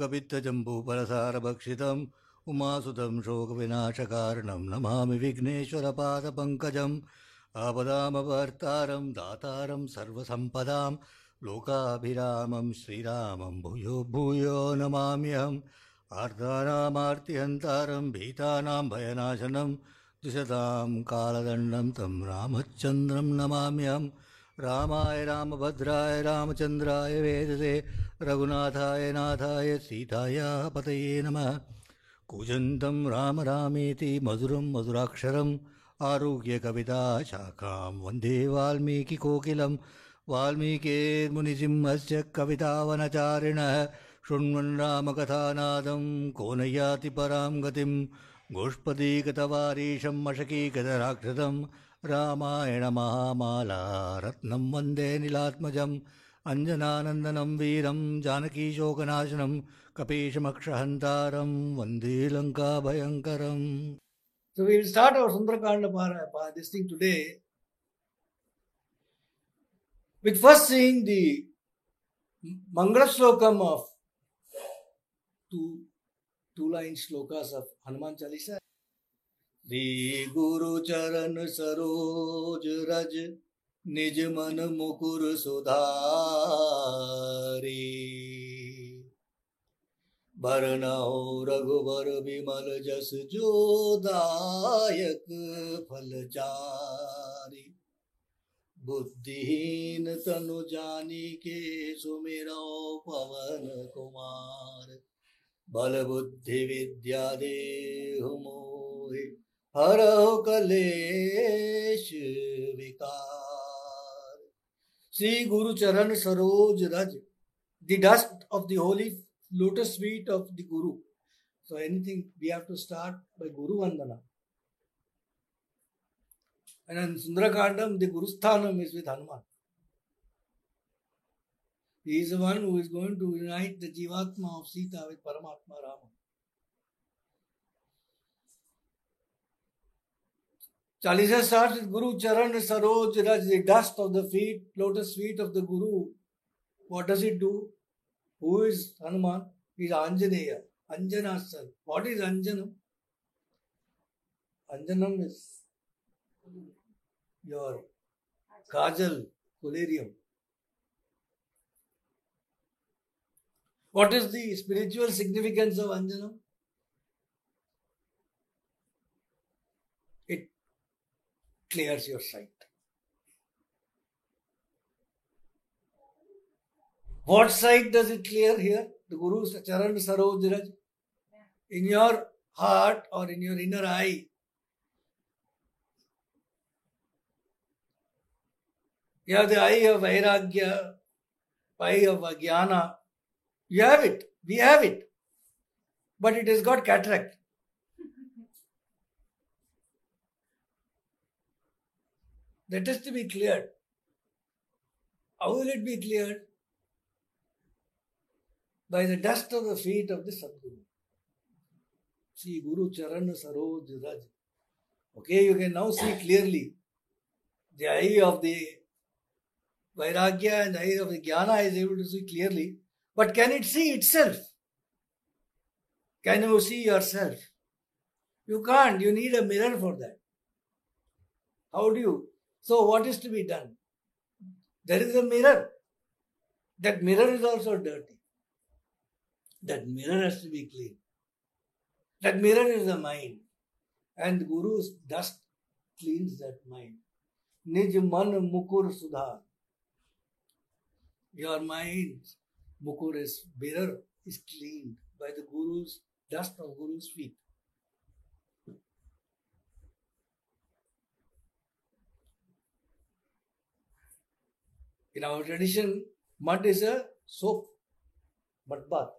कपित्थजम्बूफलसारभक्षितम् उमासुतं शोकविनाशकारणं नमामि विघ्नेश्वरपादपङ्कजम्। आपदामवर्तारं दातारं सर्वसम्पदां लोकाभिरामं श्रीरामं भूयो भूयो नमाम्यहम्। आर्तानामार्तिहन्तारं भीतानां भयनाशनं द्विषतां कालदण्डं तं रामचन्द्रं नमाम्यहम्। रामाय, रामभद्राय रामचन्द्राय वेदसे, रघुनाथाय, नाथाय, सीताय पतये नमः। कूजन्तं राम रामेति, मधुरं मधुराक्षरम् आरुह्य कविता शाखां, वंदे वाल्मीकिकोकिलं वाल्मीकेर्मुनिसिंहस्य कवितावनचारिणः, शृण्वन् रामकथानादं को न परां गतिं गोष्पदीगतवारीशं मशकीगतराक्षसं रामायणमहामाला रत्नं वंदे नीलात्मजम् अञ्जनानन्दनं वीरं जानकीशोकनाशनं कपीशमक्षहन्तारं वंदे लङ्काभयङ्करम् So we will start our Sundarakanda para, para this thing today with first seeing the Mangala Slokam of two, two line slokas of Hanuman Chalisa. Shri गुरु चरण सरोज रज, निज मन मुकुर सुधारी। बरनौ रघुबर विमल जस, जो दायक फलचारी बुद्धिहीन तनु जानी के सुमिरौ पवन कुमार। बल बुद्धि विद्या देहु मोहि हरौ कलेश विकार श्री गुरु चरण सरोज रज dust of the holy lotus feet of the guru so anything we have to start by guru vandana and in sundarakandam the guru sthanam is with hanuman he is the one who is going to unite the jivatma of sita with paramatma rama With Guru Charan Saroj Raj, the dust of the feet, lotus feet of the Guru. What does it do? Who is Hanuman? He is Anjaneya, Anjana's son. What is Anjanam? Anjanam is your kajal, collyrium. What is the spiritual significance of Anjanam? Clears your sight. What sight does it clear here? The Guru's Charan Saroj Raj. In your heart or in your inner eye. You have the eye of Vairagya, eye of Jnana. You have it. We have it. But it has got cataract. That has to be cleared. How will it be cleared? By the dust of the feet of the Sadguru. See Guru Charan Saroj Raj. Okay, you can now see clearly. The eye of the Vairagya and the eye of the Jnana is able to see clearly. But can it see itself? Can you see yourself? You can't. You need a mirror for that. How do you? So, what is to be done? There is a mirror. That mirror is also dirty. That mirror has to be clean. That mirror is the mind. And Guru's dust cleans that mind. Nij man mukur sudhar. Your mind, mukur is mirror, is cleaned by the Guru's dust of Guru's feet. In our tradition, mud is a soap, mud bath.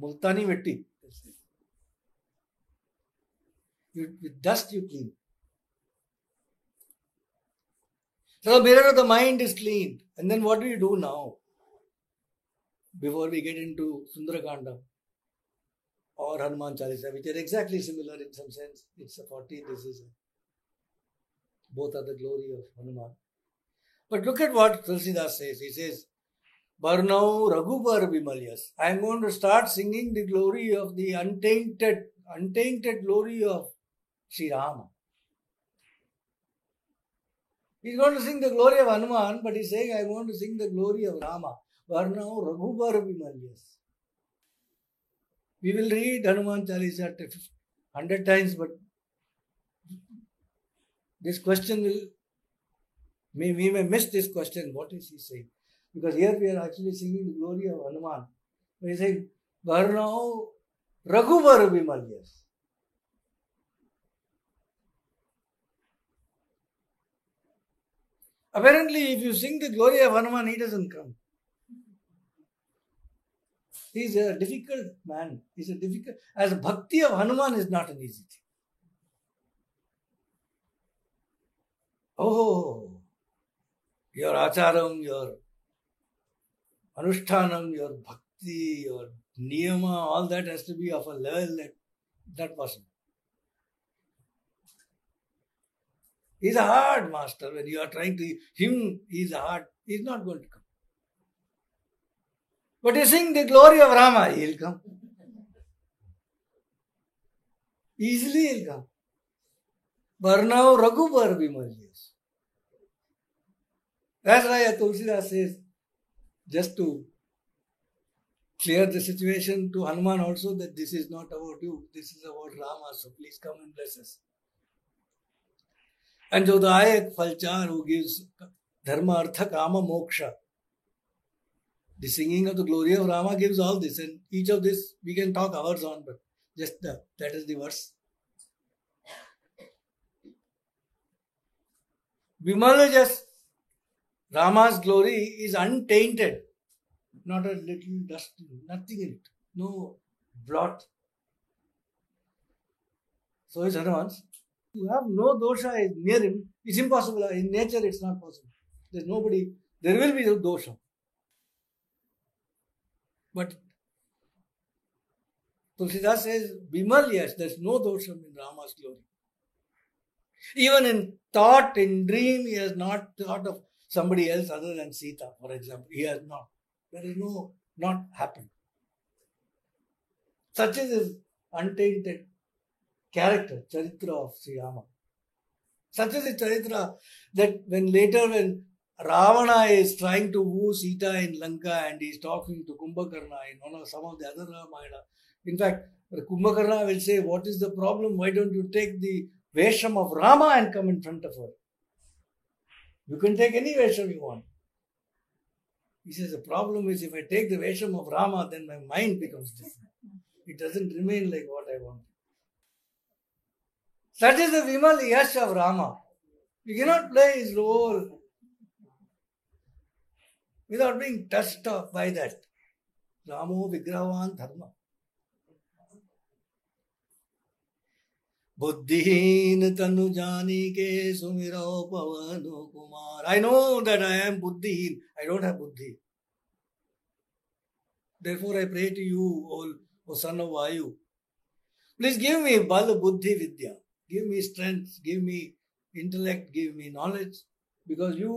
Multani mitti. You, with dust you clean. So the mirror of the mind is cleaned. And then what do you do now? Before we get into Sundarakanda or Hanuman Chalisa, which are exactly similar in some sense. It's a 40, this is both are the glory of Hanuman. But look at what Tulsidas says. He says, Varnau Raghubar Vimalyas. I am going to start singing the glory of the untainted, untainted glory of Sri Rama. He's going to sing the glory of Hanuman, but he's saying, I want to sing the glory of Rama. Varnau Raghubar Vimalyas. We will read Hanuman Chalisa hundred times, but this question will, may, we may miss this question. What is he saying? Because here we are actually singing the glory of Hanuman. We say, Varnau Raghubar Vimalyas. Apparently, if you sing the glory of Hanuman, he doesn't come. He's a difficult man. He's a difficult. As bhakti of Hanuman is not an easy thing. Oh, your acharam, your anushtanam, your bhakti, your niyama, all that has to be of a level that that possible. He's a hard master. When you are trying to him, he's hard. He's not going to come. But you sing the glory of Rama, he'll come. Easily he'll come. Varnau Raghubar Vimalyas. That's why Tulsidas says, just to clear the situation to Hanuman also, that this is not about you, this is about Rama, so please come and bless us. And Jodayak Falchar, who gives Dharma, Artha, Kama, Moksha. The singing of the glory of Rama gives all this, and each of this we can talk hours on, but just the, that is the verse. Vimalajas, Rama's glory is untainted, not a little dust, nothing in it, no blot. So is Hanuman's. To have no dosha near him is impossible. In nature, it's not possible. There's nobody, there will be no dosha. But Tulsidas says, Bimal, yes, there's no dosham in Rama's glory. Even in thought, in dream, he has not thought of somebody else other than Sita, for example. He has not. There is no, not happened. Such is his untainted character, charitra of Sri Rama. Such is the charitra that when later when Ravana is trying to woo Sita in Lanka and he's talking to Kumbhakarna in one of some of the other Ramayana. In fact, Kumbhakarna will say, What is the problem? Why don't you take the Vesham of Rama and come in front of her? You can take any Vesham you want. He says, The problem is if I take the Vesham of Rama, then my mind becomes different. It doesn't remain like what I want. Such is the Vimal Yash of Rama. You cannot play his role without being touched by that. Ramo Vigrahavan Dharma. बुद्धिहीन तनु जानी के सुमिरो Pawan Kumar. I know that I am buddhiheen. I don't have buddhi. Therefore I pray to you all O son of Vayu please give me bal buddhi vidya give me strength give me intellect give me knowledge because you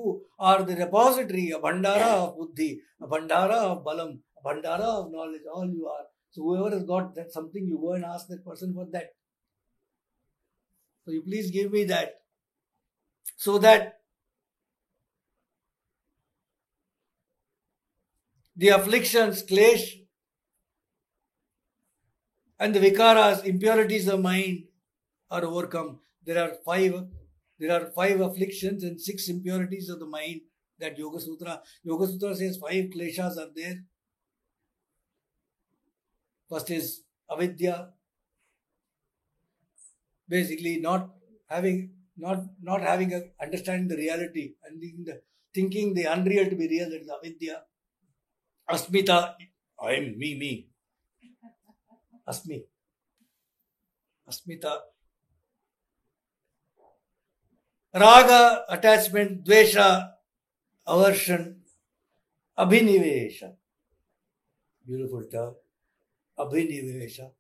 are the repository a bhandara of buddhi a bhandara of balam bhandara of knowledge all you are so whoever has got that something you go and ask that person for that So you please give me that. So that the afflictions, kalesh, and the vikaras, impurities of mind are overcome. There are five, there are five afflictions and six impurities of the mind that Yoga Sutra. Yoga Sutra says five kleshas are there. First is avidya, basically not having not not having a understanding the reality and the, thinking the unreal to be real that is avidya. Asmita i am me me. Asmi. Asmita. Raga attachment dvesha aversion abhinivesha. Beautiful term. Abhinivesha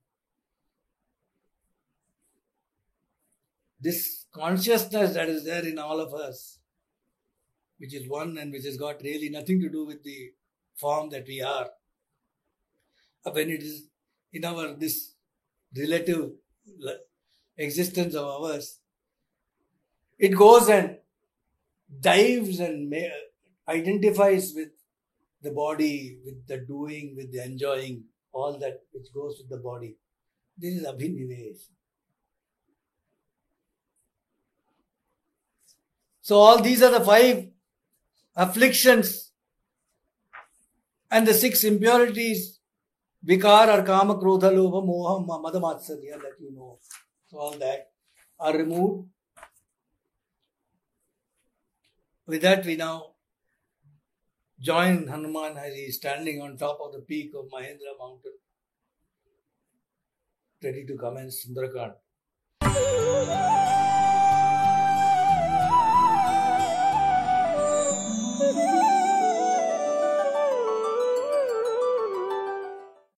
this consciousness that is there in all of us, which is one and which has got really nothing to do with the form that we are, when it is in our this relative existence of ours, it goes and dives and identifies with the body, with the doing, with the enjoying, all that which goes with the body. This is abhinivesh. So all these are the five afflictions and the six impurities, vikar or kama, krodha, lobha, moha, ma- mada, matsarya that you know. So all that are removed. With that we now join Hanuman as he is standing on top of the peak of Mahendra mountain, ready to commence Sundarakand.